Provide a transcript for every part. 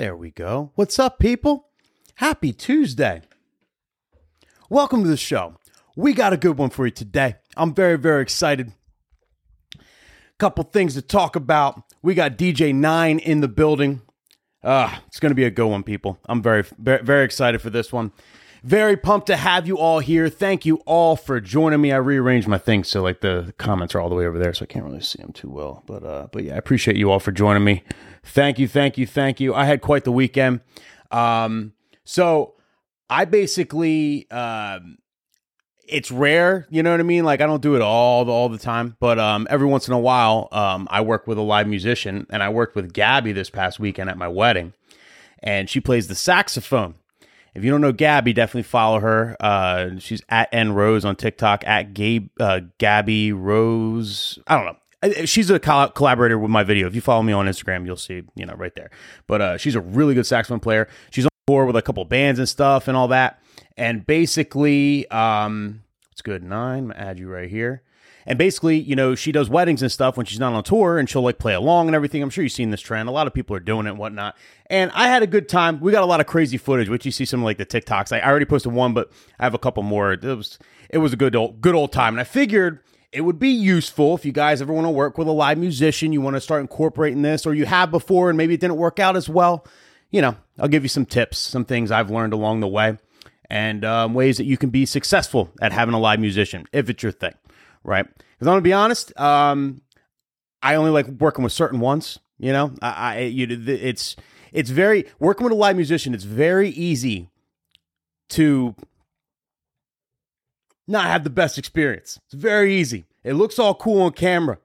There we go. What's up, people? Happy Tuesday. Welcome to the show. We got a good one for you today. I'm very, very excited. Couple things to talk about. We got DJ Nine in the building. Uh, it's going to be a good one, people. I'm very, very, very excited for this one. Very pumped to have you all here. Thank you all for joining me. I rearranged my things so like the comments are all the way over there, so I can't really see them too well. But uh, but yeah, I appreciate you all for joining me. Thank you, thank you, thank you. I had quite the weekend. Um, so I basically um, it's rare, you know what I mean? Like I don't do it all the, all the time, but um, every once in a while, um, I work with a live musician, and I worked with Gabby this past weekend at my wedding, and she plays the saxophone. If you don't know Gabby, definitely follow her. Uh, she's at N Rose on TikTok, at Gabe uh, Gabby Rose. I don't know. She's a col- collaborator with my video. If you follow me on Instagram, you'll see, you know, right there. But uh, she's a really good saxophone player. She's on tour with a couple bands and stuff and all that. And basically, um, it's good. Nine. I'm gonna add you right here. And basically, you know, she does weddings and stuff when she's not on tour and she'll like play along and everything. I'm sure you've seen this trend. A lot of people are doing it and whatnot. And I had a good time. We got a lot of crazy footage, which you see some like the TikToks. I already posted one, but I have a couple more. It was it was a good old good old time. And I figured it would be useful if you guys ever want to work with a live musician, you want to start incorporating this, or you have before and maybe it didn't work out as well. You know, I'll give you some tips, some things I've learned along the way, and um, ways that you can be successful at having a live musician if it's your thing, right? Because I'm gonna be honest, um, I only like working with certain ones. You know, I, I you, it's it's very working with a live musician. It's very easy to not have the best experience. It's very easy. It looks all cool on camera,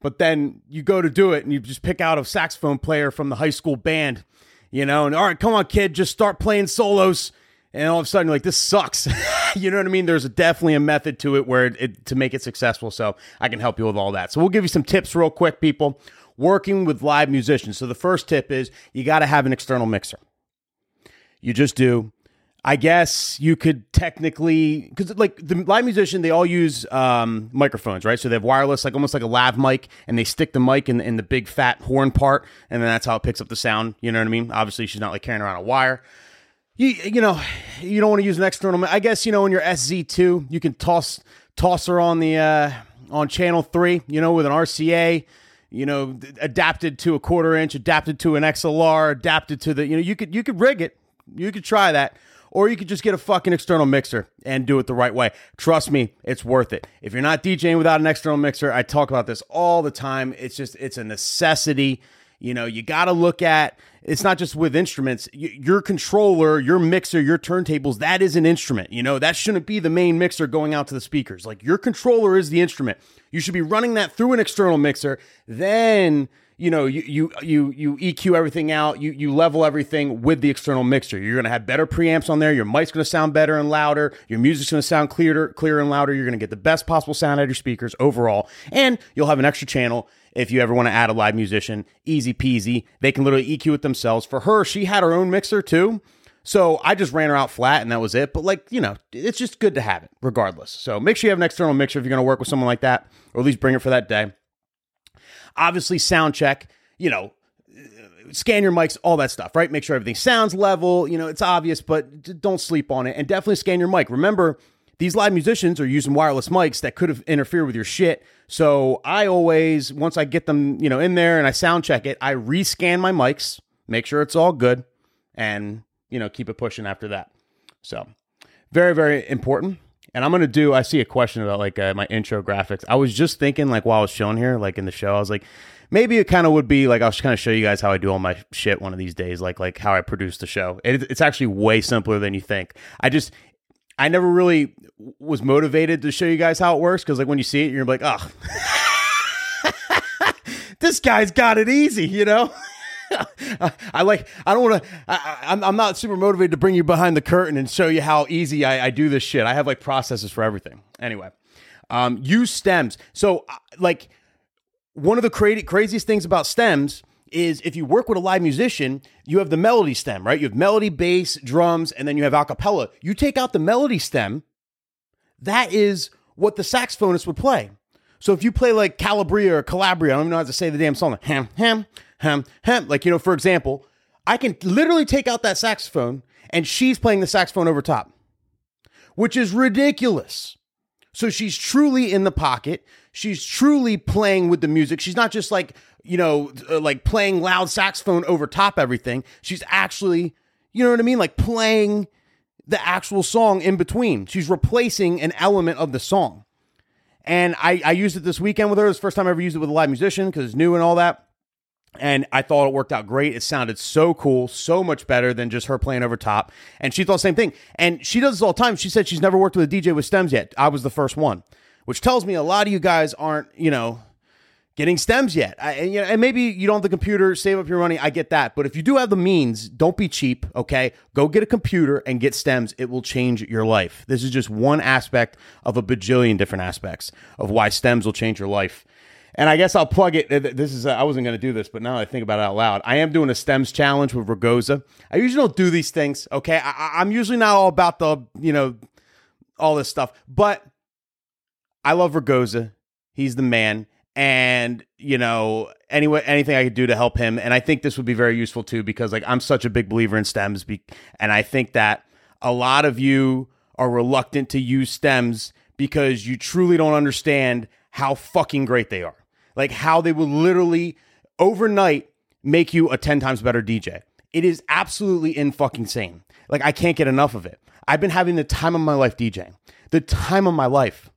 but then you go to do it and you just pick out a saxophone player from the high school band, you know, and all right, come on, kid, just start playing solos. And all of a sudden, you're like, this sucks. you know what I mean? There's definitely a method to it where it, it, to make it successful. So I can help you with all that. So we'll give you some tips real quick, people. Working with live musicians. So the first tip is you got to have an external mixer. You just do. I guess you could technically because like the live musician, they all use um, microphones, right? So they have wireless, like almost like a lav mic, and they stick the mic in, in the big fat horn part, and then that's how it picks up the sound. You know what I mean? Obviously, she's not like carrying around a wire. You you know you don't want to use an external. I guess you know in your SZ two, you can toss toss her on the uh, on channel three. You know with an RCA you know, adapted to a quarter inch, adapted to an XLR, adapted to the, you know, you could you could rig it. You could try that. Or you could just get a fucking external mixer and do it the right way. Trust me, it's worth it. If you're not DJing without an external mixer, I talk about this all the time. It's just it's a necessity. You know, you got to look at it's not just with instruments. Your controller, your mixer, your turntables, that is an instrument. You know, that shouldn't be the main mixer going out to the speakers. Like your controller is the instrument. You should be running that through an external mixer. Then, you know, you you you you EQ everything out. You you level everything with the external mixer. You're to have better preamps on there. Your mic's to sound better and louder. Your music's to sound clearer clearer and louder. You're to get the best possible sound out of your speakers overall, and you'll have an extra channel if you ever want to add a live musician, easy peasy. They can literally EQ it themselves. For her, she had her own mixer too. So I just ran her out flat and that was it. But like, you know, it's just good to have it regardless. So make sure you have an external mixer if you're going to work with someone like that, or at least bring it for that day. Obviously, sound check, you know, scan your mics, all that stuff, right? Make sure everything sounds level. You know, it's obvious, but don't sleep on it. And definitely scan your mic. Remember, these live musicians are using wireless mics that could have interfered with your shit. So I always, once I get them, you know, in there and I sound check it, I rescan my mics, make sure it's all good, and you know, keep it pushing after that. So very, very important. And I'm gonna do. I see a question about like uh, my intro graphics. I was just thinking, like while I was showing here, like in the show, I was like, maybe it kind of would be like I'll kind of show you guys how I do all my shit one of these days, like like how I produce the show. It, it's actually way simpler than you think. I just I never really was motivated to show you guys how it works because like when you see it, you're like, oh, this guy's got it easy, you know. I like. I don't want to. I'm. I'm not super motivated to bring you behind the curtain and show you how easy I, I do this shit. I have like processes for everything. Anyway, um, use stems. So, uh, like, one of the cra- craziest things about stems is if you work with a live musician, you have the melody stem, right? You have melody, bass, drums, and then you have acapella. You take out the melody stem, that is what the saxophonist would play. So if you play like Calabria or Calabria, I don't even know how to say the damn song, ham, ham, ham, ham. Like, you know, for example, I can literally take out that saxophone and she's playing the saxophone over top, which is ridiculous. So she's truly in the pocket. She's truly playing with the music. She's not just like, you know, uh, like playing loud saxophone over top everything. She's actually, you know what I mean? Like playing the actual song in between. She's replacing an element of the song. And I, I used it this weekend with her. The first time I ever used it with a live musician because it's new and all that. And I thought it worked out great. It sounded so cool, so much better than just her playing over top. And she thought the same thing. And she does this all the time. She said she's never worked with a DJ with stems yet. I was the first one, which tells me a lot of you guys aren't, you know, getting stems yet. I, you know, and maybe you don't have the computer, save up your money. I get that. But if you do have the means, don't be cheap, okay? Go get a computer and get stems. It will change your life. This is just one aspect of a bajillion different aspects of why stems will change your life. And I guess I'll plug it. This is, I wasn't going to do this, but now I think about it out loud. I am doing a stems challenge with Ragosa. I usually don't do these things, okay? I, I'm usually not all about the, you know, all this stuff, but I love Ragosa. He's the man. And, you know, anyway, anything I could do to help him. And I think this would be very useful too, because like I'm such a big believer in stems. Be- and I think that a lot of you are reluctant to use stems because you truly don't understand how fucking great they are like how they will literally overnight make you a 10 times better DJ. It is absolutely in fucking sane. Like I can't get enough of it. I've been having the time of my life DJing. The time of my life.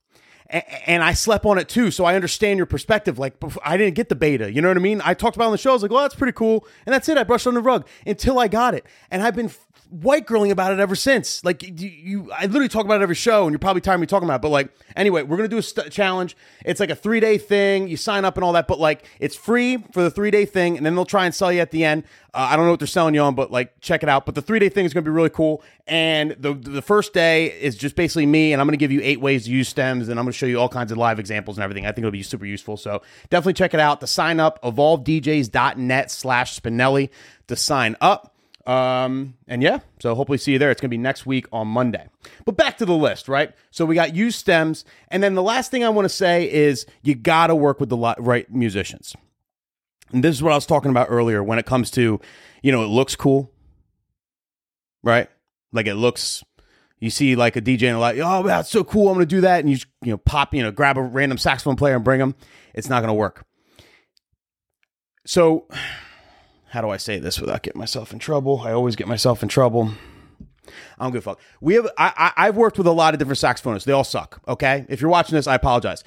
and I slept on it too, so I understand your perspective. Like, I didn't get the beta, you know what I mean? I talked about on the show. I was like, "Well, that's pretty cool," and that's it. I brushed on the rug until I got it, and I've been white girling about it ever since. Like you, you, I literally talk about it every show, and you're probably tired of me talking about it. But like, anyway, we're gonna do a st- challenge. It's like a three day thing. You sign up and all that, but like, it's free for the three day thing, and then they'll try and sell you at the end. Uh, I don't know what they're selling you on, but like, check it out. But the three day thing is gonna be really cool. And the the first day is just basically me, and I'm gonna give you eight ways to use stems, and I'm gonna show you all kinds of live examples and everything. I think it'll be super useful. So definitely check it out. The sign up evolvedjs.net slash Spinelli to sign up. Um, and yeah, so hopefully see you there. It's going to be next week on Monday. But back to the list, right? So we got used stems. And then the last thing I want to say is you got to work with the right musicians. And this is what I was talking about earlier when it comes to, you know, it looks cool, right? Like it looks, you see like a DJ and like, oh, that's so cool. I'm going to do that. And you, you know, pop, you know, grab a random saxophone player and bring them. It's not going to work. So, how do I say this without getting myself in trouble? I always get myself in trouble. I don't give a fuck. We have I, I have worked with a lot of different saxophonists. They all suck. Okay, if you're watching this, I apologize.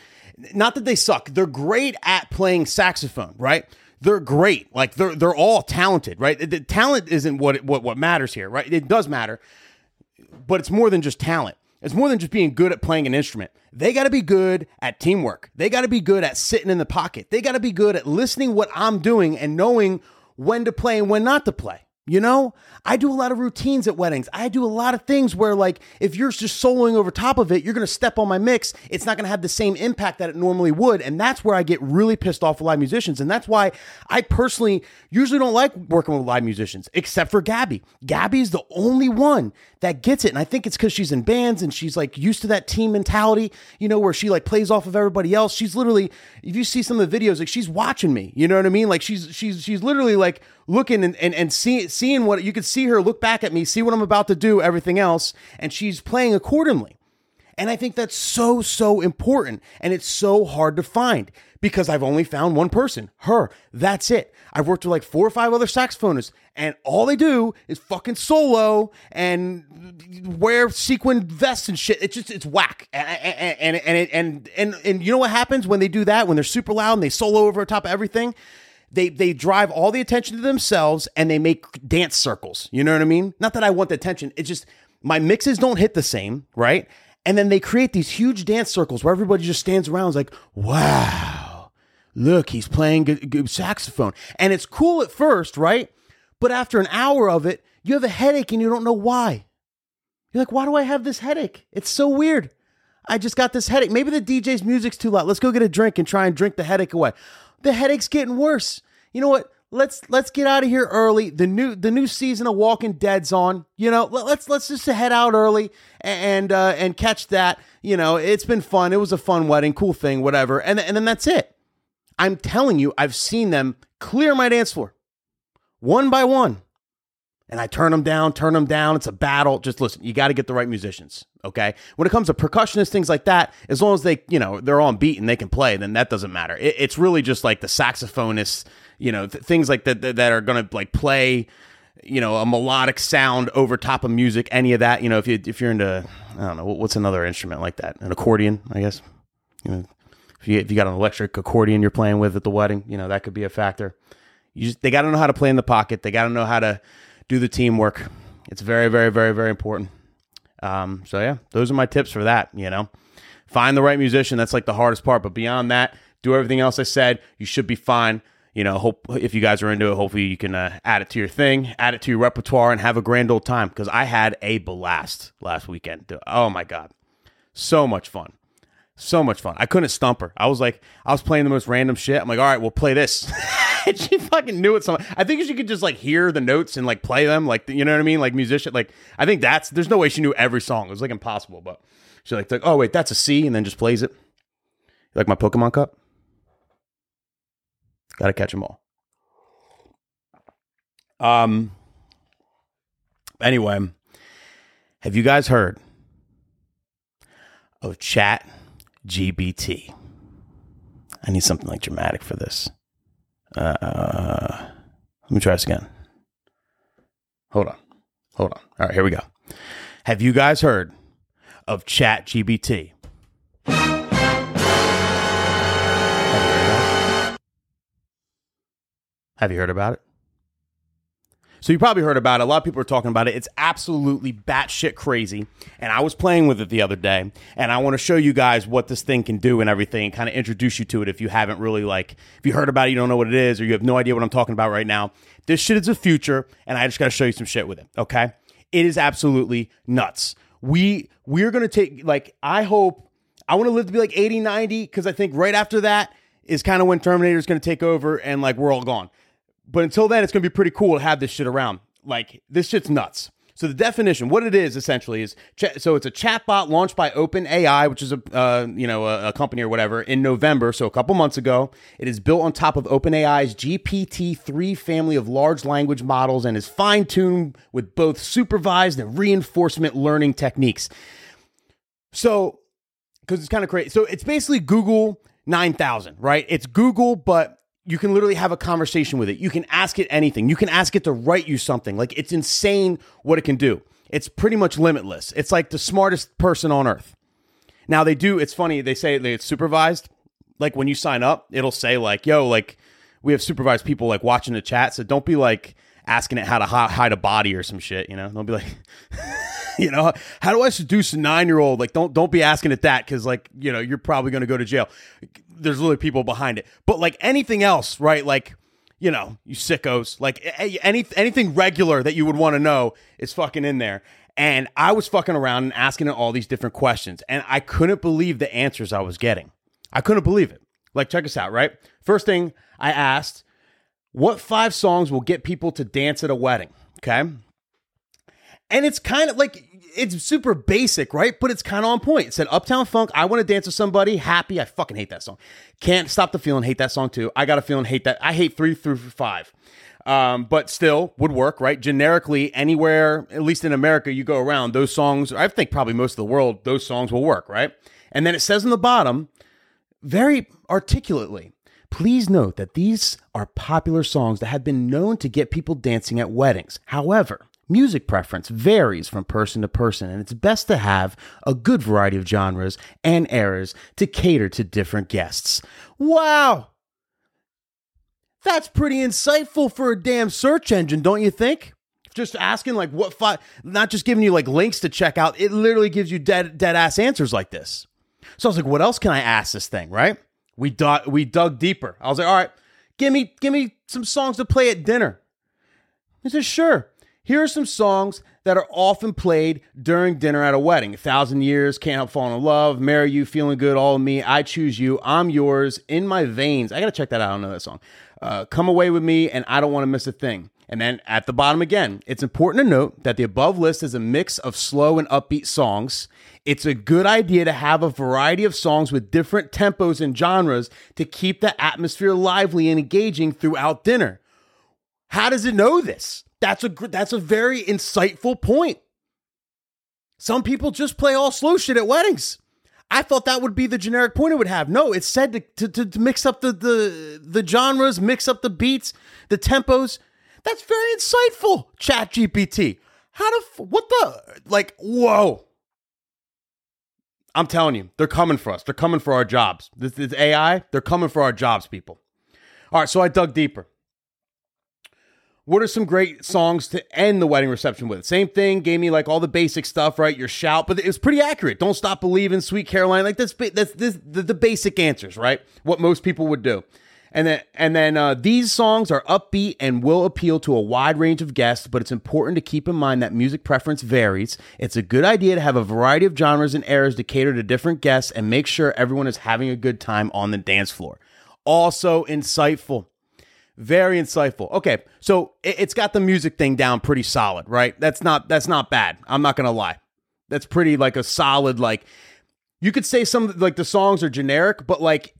Not that they suck. They're great at playing saxophone, right? They're great. Like they're they're all talented, right? The talent isn't what what what matters here, right? It does matter, but it's more than just talent. It's more than just being good at playing an instrument. They got to be good at teamwork. They got to be good at sitting in the pocket. They got to be good at listening what I'm doing and knowing when to play and when not to play. You know, I do a lot of routines at weddings. I do a lot of things where, like, if you're just soloing over top of it, you're going to step on my mix. It's not going to have the same impact that it normally would. And that's where I get really pissed off with live musicians. And that's why I personally usually don't like working with live musicians, except for Gabby. Gabby's the only one that gets it. And I think it's because she's in bands and she's like used to that team mentality, you know, where she like plays off of everybody else. She's literally, if you see some of the videos, like she's watching me, you know what I mean? Like she's, she's, she's literally like, looking and, and, and see, seeing what you could see her look back at me, see what I'm about to do, everything else, and she's playing accordingly. And I think that's so, so important. And it's so hard to find because I've only found one person, her. That's it. I've worked with like four or five other saxophonists, and all they do is fucking solo and wear sequin vests and shit. It's just it's whack. And and and and and, and you know what happens when they do that? When they're super loud and they solo over top of everything? They they drive all the attention to themselves and they make dance circles. You know what I mean? Not that I want the attention. It's just my mixes don't hit the same, right? And then they create these huge dance circles where everybody just stands around is like, wow, look, he's playing saxophone. And it's cool at first, right? But after an hour of it, you have a headache and you don't know why. You're like, why do I have this headache? It's so weird. I just got this headache. Maybe the DJ's music's too loud. Let's go get a drink and try and drink the headache away the headache's getting worse. You know what? Let's let's get out of here early. The new the new season of Walking Dead's on. You know, let, us let's just head out early and uh, and catch that. You know, it's been fun. It was a fun wedding, cool thing, whatever. And and then that's it. I'm telling you, I've seen them clear my dance floor, one by one. And I turn them down, turn them down. It's a battle. Just listen, you got to get the right musicians. Okay. When it comes to percussionists, things like that, as long as they, you know, they're on beat and they can play, then that doesn't matter. It, it's really just like the saxophonists, you know, th- things like that, that that are going to like play, you know, a melodic sound over top of music. Any of that, you know, if you if you're into, I don't know, what's another instrument like that? An accordion, I guess. You know, if you if you got an electric accordion you're playing with at the wedding, you know, that could be a factor. You just, they got to know how to play in the pocket. They got to know how to do the teamwork. It's very, very, very, very important. Um, so yeah, those are my tips for that. You know, find the right musician. That's like the hardest part. But beyond that, do everything else I said. You should be fine. You know, hope if you guys are into it, hopefully you can uh, add it to your thing, add it to your repertoire, and have a grand old time. Because I had a blast last weekend. Oh my god, so much fun. So much fun. I couldn't stump her. I was like, I was playing the most random shit. I'm like, all right, we'll play this. and she fucking knew it. So I think she could just like hear the notes and like play them, like you know what I mean, like musician. Like I think that's there's no way she knew every song. It was like impossible. But she like, like oh wait, that's a C, and then just plays it. You like my Pokemon cup? Got to catch them all. Um. Anyway, have you guys heard of Chat GPT? I need something like dramatic for this. Uh, let me try this again. Hold on. Hold on. All right, here we go. Have you guys heard of Chat GPT? Have you heard about it? So you probably heard about it. A lot of people are talking about it. It's absolutely batshit crazy. And I was playing with it the other day, and I want to show you guys what this thing can do and everything, and kind of introduce you to it if you haven't really like if you heard about it, you don't know what it is, or you have no idea what I'm talking about right now. This shit is the future, and I just got to show you some shit with it. Okay, it is absolutely nuts. We we're gonna take like I hope I want to live to be like 80, 90, because I think right after that is kind of when Terminator is going to take over and like we're all gone. But until then, it's going to be pretty cool to have this shit around. Like, this shit's nuts. So the definition, what it is essentially is, so it's a chatbot launched by OpenAI, which is a uh, you know a, a, company or whatever, in November, so a couple months ago. It is built on top of OpenAI's GPT-3 family of large language models and is fine-tuned with both supervised and reinforcement learning techniques. So, because it's kind of crazy. So it's basically Google 9000, right? It's Google, but you can literally have a conversation with it. You can ask it anything. You can ask it to write you something. Like it's insane what it can do. It's pretty much limitless. It's like the smartest person on earth. Now they do. It's funny. They say it's supervised. Like when you sign up, it'll say like, "Yo, like we have supervised people like watching the chat." So don't be like asking it how to hide a body or some shit. You know, don't be like, you know, how do I seduce a nine year old? Like, don't don't be asking it that because like you know you're probably going to go to jail there's literally people behind it. But like anything else, right? Like, you know, you sickos, like any anything regular that you would want to know is fucking in there. And I was fucking around and asking it all these different questions, and I couldn't believe the answers I was getting. I couldn't believe it. Like, check us out, right? First thing I asked, what five songs will get people to dance at a wedding? Okay. And it's kind of like it's super basic, right? But it's kind of on point. It said Uptown Funk, I want to dance with somebody, happy. I fucking hate that song. Can't stop the feeling, hate that song too. I got a feeling, hate that. I hate three through five. Um, but still would work, right? Generically, anywhere, at least in America, you go around, those songs, I think probably most of the world, those songs will work, right? And then it says in the bottom, very articulately, Please note that these are popular songs that have been known to get people dancing at weddings. However, Music preference varies from person to person, and it's best to have a good variety of genres and eras to cater to different guests. Wow! That's pretty insightful for a damn search engine, don't you think? Just asking like what five, not just giving you like links to check out. It literally gives you dead dead ass answers like this. So I was like, what else can I ask this thing? Right? We dug we dug deeper. I was like, all right, give me give me some songs to play at dinner. He said, sure. Here are some songs that are often played during dinner at a wedding. A thousand years, can't help falling in love, marry you, feeling good, all of me, I choose you, I'm yours, in my veins. I gotta check that out. I don't know that song. Uh, come away with me, and I don't want to miss a thing. And then at the bottom again, it's important to note that the above list is a mix of slow and upbeat songs. It's a good idea to have a variety of songs with different tempos and genres to keep the atmosphere lively and engaging throughout dinner. How does it know this? That's a that's a very insightful point. Some people just play all slow shit at weddings. I thought that would be the generic point it would have. No, it's said to, to, to mix up the, the the genres, mix up the beats, the tempos. That's very insightful, Chat GPT. How to what the like? Whoa! I'm telling you, they're coming for us. They're coming for our jobs. This, this AI, they're coming for our jobs, people. All right, so I dug deeper. What are some great songs to end the wedding reception with? Same thing, gave me like all the basic stuff, right? Your shout, but it was pretty accurate. Don't stop believing, Sweet Caroline. Like that's that's this the, the basic answers, right? What most people would do. And then and then uh, these songs are upbeat and will appeal to a wide range of guests, but it's important to keep in mind that music preference varies. It's a good idea to have a variety of genres and eras to cater to different guests and make sure everyone is having a good time on the dance floor. Also insightful. Very insightful. Okay, so it, has got the music thing down pretty solid, right? That's not that's not bad. I'm not gonna lie. That's pretty like a solid like. You could say some like the songs are generic, but like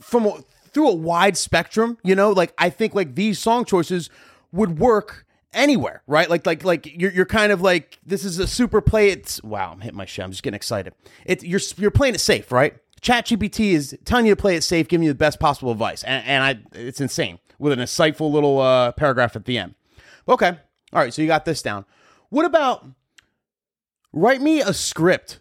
from a, through a wide spectrum, you know, like I think like these song choices would work anywhere, right? Like like like you're you're kind of like this is a super play. It's wow, I'm hitting my shit. I'm just getting excited. It's you're you're playing it safe, right? ChatGPT is telling you to play it safe, giving you the best possible advice, and, and I it's insane with an insightful little uh, paragraph at the end. Okay, all right, so you got this down. What about write me a script?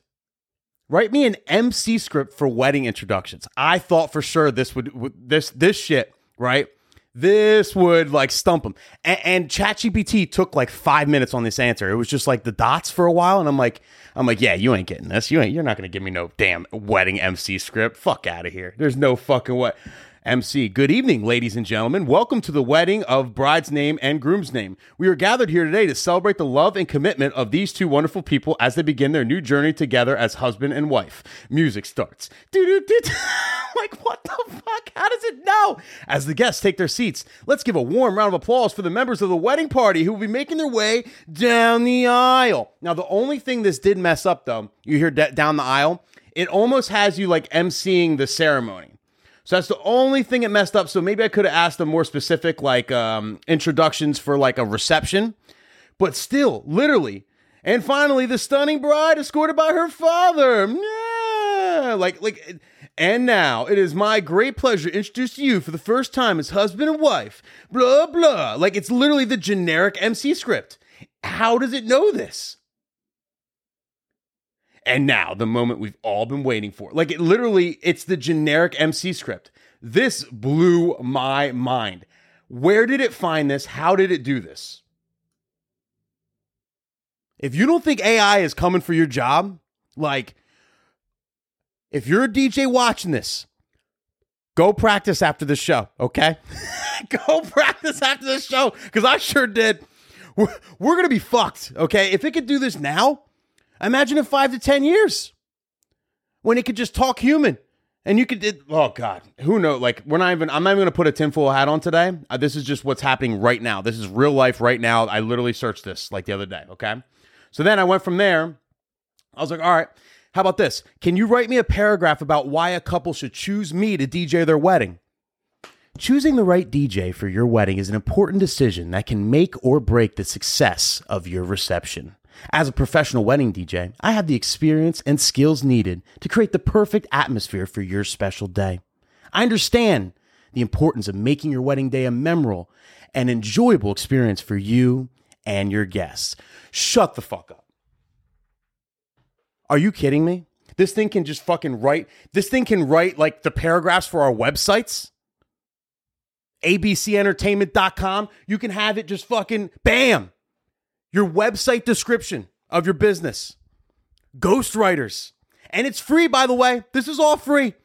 Write me an MC script for wedding introductions. I thought for sure this would, would this this shit right. This would like stump him. And, and ChatGPT took like five minutes on this answer. It was just like the dots for a while, and I'm like, I'm like, yeah, you ain't getting this. You ain't. You're not gonna give me no damn wedding MC script. Fuck out of here. There's no fucking what. MC. Good evening, ladies and gentlemen. Welcome to the wedding of bride's name and groom's name. We are gathered here today to celebrate the love and commitment of these two wonderful people as they begin their new journey together as husband and wife. Music starts. like, what the fuck? How does it know? As the guests take their seats, let's give a warm round of applause for the members of the wedding party who will be making their way down the aisle. Now, the only thing this did mess up, though, you hear down the aisle, it almost has you like emceeing the ceremony. So that's the only thing it messed up. So maybe I could have asked them more specific, like um, introductions for like a reception. But still, literally. And finally, the stunning bride escorted by her father. Yeah, like like. And now it is my great pleasure to introduce to you for the first time as husband and wife. Blah blah. Like it's literally the generic MC script. How does it know this? And now the moment we've all been waiting for. Like it literally, it's the generic MC script. This blew my mind. Where did it find this? How did it do this? If you don't think AI is coming for your job, like if you're a DJ watching this, go practice after the show, okay? go practice after the show because I sure did. We're, we're going to be fucked, okay? If it could do this now, Imagine in five to 10 years when it could just talk human. And you could, it, oh God, who knows? Like, we're not even, I'm not even to put a tinfoil hat on today. Uh, this is just what's happening right now. This is real life right now. I literally searched this like the other day. Okay. So then I went from there. I was like, all right, how about this? Can you write me a paragraph about why a couple should choose me to DJ their wedding? Choosing the right DJ for your wedding is an important decision that can make or break the success of your reception. As a professional wedding DJ, I have the experience and skills needed to create the perfect atmosphere for your special day. I understand the importance of making your wedding day a memorable and enjoyable experience for you and your guests. Shut the fuck up. Are you kidding me? This thing can just fucking write, this thing can write like the paragraphs for our websites. ABCentertainment.com. You can have it just fucking bam your website description of your business, ghostwriters. And it's free, by the way. This is all free.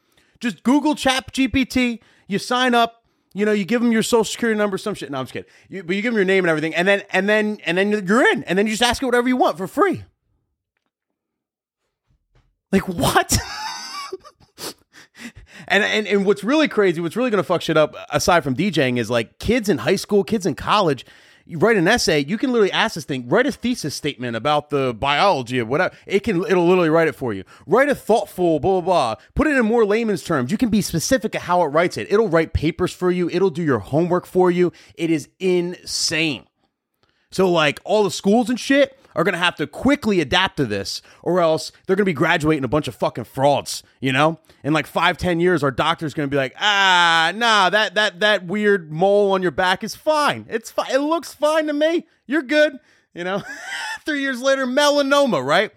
Just Google Chat GPT. You sign up. You know, you give them your social security number, some shit. No, I'm just kidding. You, but you give them your name and everything, and then and then and then you're in, and then you just ask it whatever you want for free. Like what? and, and and what's really crazy, what's really gonna fuck shit up, aside from DJing, is like kids in high school, kids in college you write an essay, you can literally ask this thing, write a thesis statement about the biology of whatever. It can it'll literally write it for you. Write a thoughtful blah blah blah. Put it in more layman's terms. You can be specific at how it writes it. It'll write papers for you. It'll do your homework for you. It is insane. So, like, all the schools and shit are going to have to quickly adapt to this, or else they're going to be graduating a bunch of fucking frauds, you know? In like five, ten years, our doctor's going to be like, ah, nah, that, that, that weird mole on your back is fine. It's fine. It looks fine to me. You're good, you know? Three years later, melanoma, right?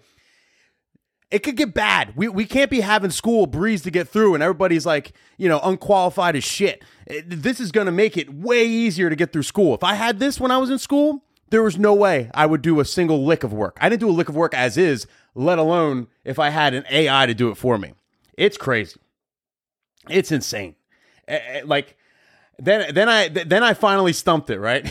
it could get bad. We, we can't be having school breeze to get through and everybody's like, you know, unqualified as shit. It, this is going to make it way easier to get through school. If I had this when I was in school, there was no way I would do a single lick of work. I didn't do a lick of work as is, let alone if I had an AI to do it for me. It's crazy. It's insane. Eh, eh, like then then I then I finally stumped it, right?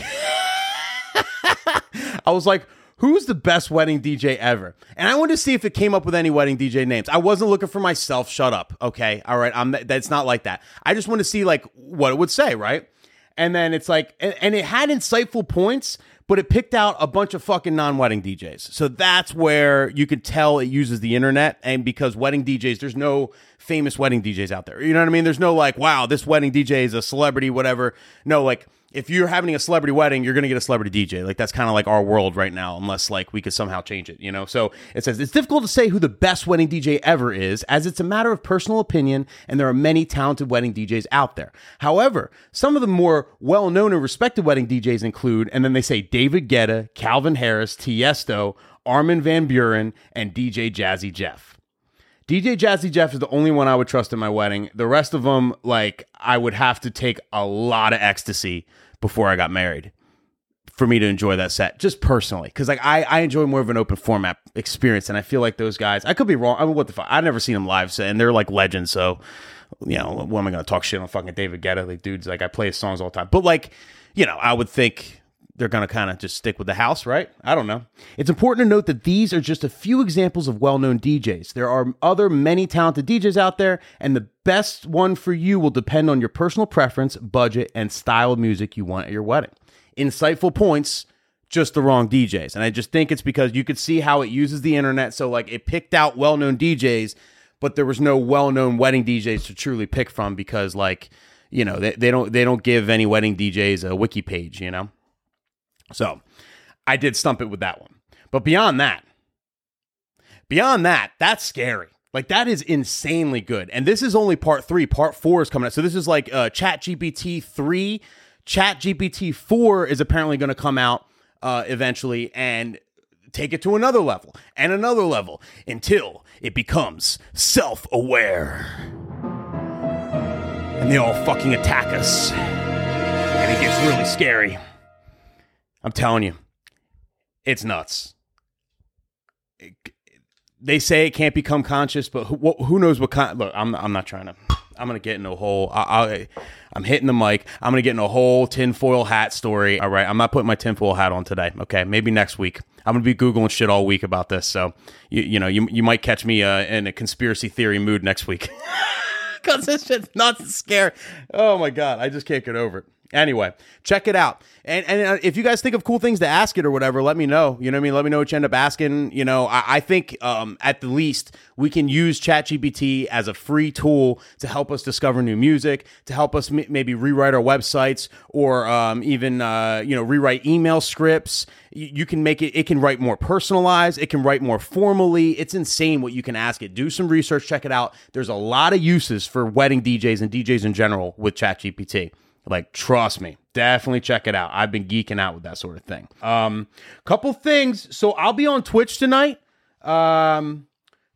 I was like, who's the best wedding DJ ever? And I wanted to see if it came up with any wedding DJ names. I wasn't looking for myself. Shut up. Okay. All right. I'm that's not like that. I just want to see like what it would say, right? And then it's like, and, and it had insightful points, but it picked out a bunch of fucking non-wedding DJs. So that's where you could tell it uses the internet. And because wedding DJs, there's no famous wedding DJs out there. You know what I mean? There's no like, wow, this wedding DJ is a celebrity, whatever. No, like if you're having a celebrity wedding, you're going to get a celebrity DJ. Like that's kind of like our world right now, unless like we could somehow change it, you know? So it says it's difficult to say who the best wedding DJ ever is, as it's a matter of personal opinion, and there are many talented wedding DJs out there. However, some of the more well known and respected wedding DJs include, and then they say David Guetta, Calvin Harris, Tiesto, Armin Van Buuren, and DJ Jazzy Jeff. DJ Jazzy Jeff is the only one I would trust in my wedding. The rest of them, like, I would have to take a lot of ecstasy before I got married for me to enjoy that set, just personally. Because like I, I enjoy more of an open format experience, and I feel like those guys. I could be wrong. I mean, what the fuck? I've never seen them live, so, and they're like legends. So, you know, what am I going to talk shit on fucking David Guetta? Like, dudes, like I play his songs all the time. But like, you know, I would think they're going to kind of just stick with the house, right? I don't know. It's important to note that these are just a few examples of well known DJs. There are other many talented DJs out there, and the best one for you will depend on your personal preference, budget, and style of music you want at your wedding. Insightful points, just the wrong DJs. And I just think it's because you could see how it uses the internet. So, like, it picked out well known DJs, but there was no well known wedding DJs to truly pick from because, like, you know, they, they don't they don't give any wedding DJs a wiki page, you know? So I did stump it with that one. But beyond that, beyond that, that's scary. Like that is insanely good. And this is only part three. Part four is coming out. So this is like uh, Chat GPT three. Chat GPT four is apparently going to come out uh, eventually and take it to another level and another level until it becomes self aware. And they all fucking attack us. And it gets really scary. I'm telling you, it's nuts. they say it can't become conscious, but who, who knows what kind? Look, I'm I'm not trying to. I'm gonna get in a whole. I, am hitting the mic. I'm gonna get in a whole tinfoil hat story. All right, I'm not putting my tinfoil hat on today. Okay, maybe next week. I'm gonna be googling shit all week about this. So you you know you you might catch me uh, in a conspiracy theory mood next week. Cause this shit's not scary. Oh my god, I just can't get over it. Anyway, check it out. And and uh, if you guys think of cool things to ask it or whatever, let me know. You know what I mean? Let me know what you end up asking. You know, I, I think um, at the least we can use ChatGPT as a free tool to help us discover new music, to help us m- maybe rewrite our websites, or um, even uh, you know rewrite email scripts. You, you can make it. It can write more personalized. It can write more formally. It's insane what you can ask it. Do some research. Check it out. There's a lot of uses for wedding DJs and DJs in general with ChatGPT. Like, trust me, definitely check it out. I've been geeking out with that sort of thing. Um, couple things. So I'll be on Twitch tonight. Um,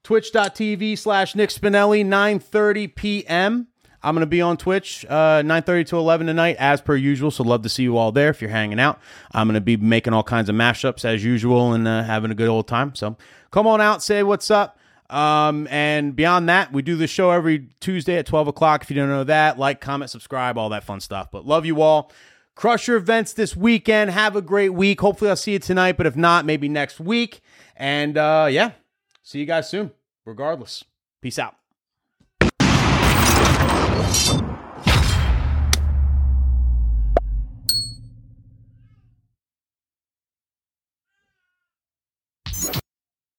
twitch.tv slash Nick Spinelli, 9.30 p.m. I'm going to be on Twitch uh, 9.30 to 11 tonight, as per usual. So love to see you all there if you're hanging out. I'm going to be making all kinds of mashups as usual and uh, having a good old time. So come on out, say what's up. Um, and beyond that, we do the show every Tuesday at 12 o'clock. If you don't know that, like, comment, subscribe, all that fun stuff. But love you all. Crush your events this weekend. Have a great week. Hopefully, I'll see you tonight, but if not, maybe next week. And uh, yeah, see you guys soon. Regardless, peace out.